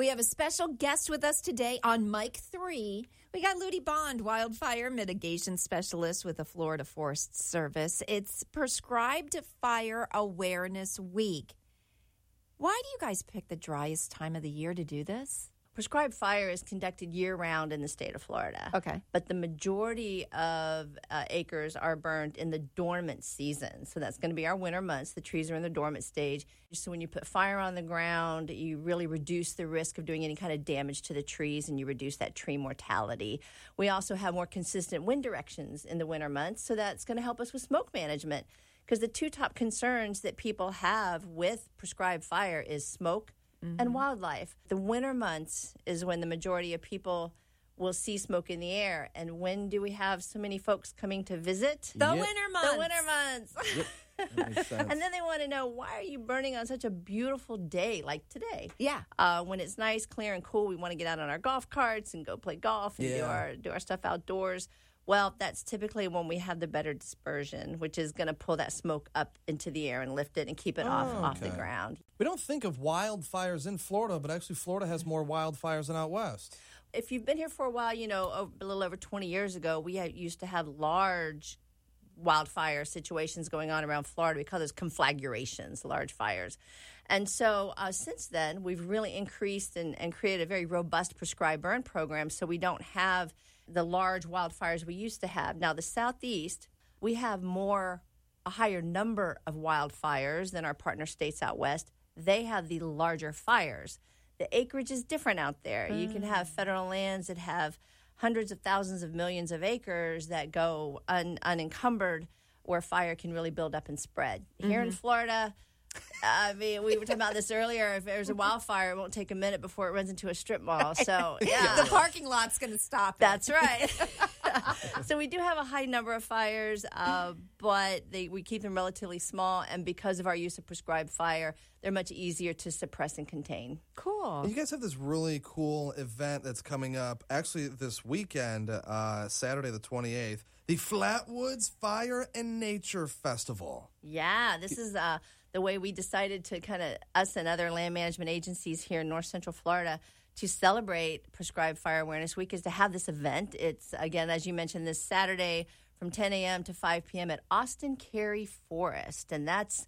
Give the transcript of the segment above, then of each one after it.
We have a special guest with us today on Mike 3. We got Ludie Bond, wildfire mitigation specialist with the Florida Forest Service. It's Prescribed Fire Awareness Week. Why do you guys pick the driest time of the year to do this? Prescribed fire is conducted year round in the state of Florida. Okay. But the majority of uh, acres are burned in the dormant season. So that's going to be our winter months. The trees are in the dormant stage. So when you put fire on the ground, you really reduce the risk of doing any kind of damage to the trees and you reduce that tree mortality. We also have more consistent wind directions in the winter months. So that's going to help us with smoke management. Because the two top concerns that people have with prescribed fire is smoke Mm-hmm. and wildlife. The winter months is when the majority of people will see smoke in the air. And when do we have so many folks coming to visit? The Yep. winter months. The winter months. That makes sense. and then they want to know why are you burning on such a beautiful day like today? Yeah. Uh, when it's nice, clear, and cool, we want to get out on our golf carts and go play golf and do our do our stuff outdoors. Well, that's typically when we have the better dispersion, which is going to pull that smoke up into the air and lift it and keep it off off the ground. we don't think of wildfires in Florida, but actually, Florida has more wildfires than out west. if you've been here for a while, you know, a little over 20 years ago, we had, used to have large wildfire situations going on around Florida. We call those conflagrations, large fires. And so uh, since then, we've really increased and, and created a very robust prescribed burn program so we don't have the large wildfires we used to have. Now, the Southeast, we have more, a higher number of wildfires than our partner states out west. They have the larger fires. The acreage is different out there. You can mm. have federal lands that have hundreds of thousands of millions of acres that go un, unencumbered where fire can really build up and spread. Here in mm-hmm. Florida, I mean, we were talking about this earlier. If there's a wildfire, it won't take a minute before it runs into a strip mall. So, yeah. The parking lot's going to stop. it. That's right. so we do have a high number of fires, uh, but they, we keep them relatively small, and because of our use of prescribed fire, they're much easier to suppress and contain. cool. You guys have this really cool event that's coming up actually this weekend, uh, Saturday the 28th, the Flatwoods Fire and Nature Festival. Yeah, this is uh, the way we decided to kind of us and other land management agencies here in North Central Florida to celebrate Prescribed Fire Awareness Week is to have this event. It's again, as you mentioned, this Saturday from 10 a.m. to 5 p.m. at Austin Cary Forest, and that's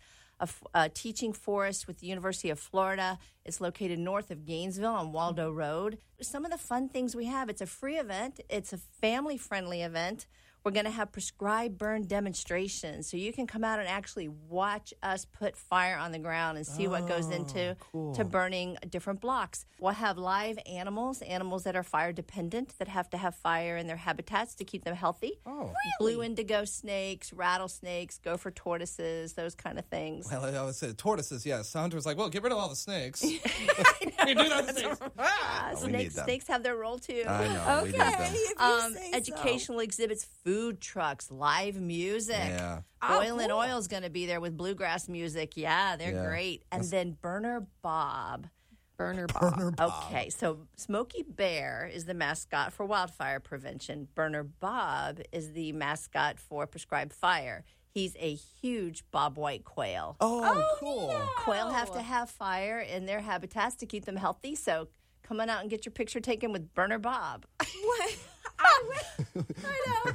a teaching forest with the University of Florida. It's located north of Gainesville on Waldo Road. Some of the fun things we have. It's a free event. It's a family-friendly event. We're going to have prescribed burn demonstrations, so you can come out and actually watch us put fire on the ground and see what goes into to burning different blocks. We'll have live animals, animals that are fire dependent that have to have fire in their habitats to keep them healthy. Oh. really? Blue indigo snakes, rattlesnakes, gopher tortoises, those kind of things. Well, I always say tortoises, yes. Hunter's like, well, get rid of all the snakes. you do that snakes. Uh, we snakes, snakes have their role too. I know. we need Okay. them. if you um, say so. educational exhibits, food trucks, live music. Yeah. Oh, Oil and cool. Oil is going to be there with bluegrass music. Yeah, they're Yeah. great. And then Burner Bob. Burner Bob. Burner Bob. Okay, so Smokey Bear is the mascot for wildfire prevention. Burner Bob is the mascot for prescribed fire. He's a huge Bob White quail. Oh, oh cool. Quail have to have fire in their habitats to keep them healthy. So come on out and get your picture taken with Burner Bob. What? I,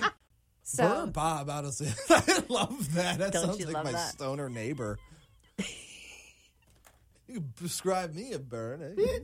know. so, Burner Bob, honestly. I love that. That Don't sounds like my that? stoner neighbor. you can prescribe me a burn. eh?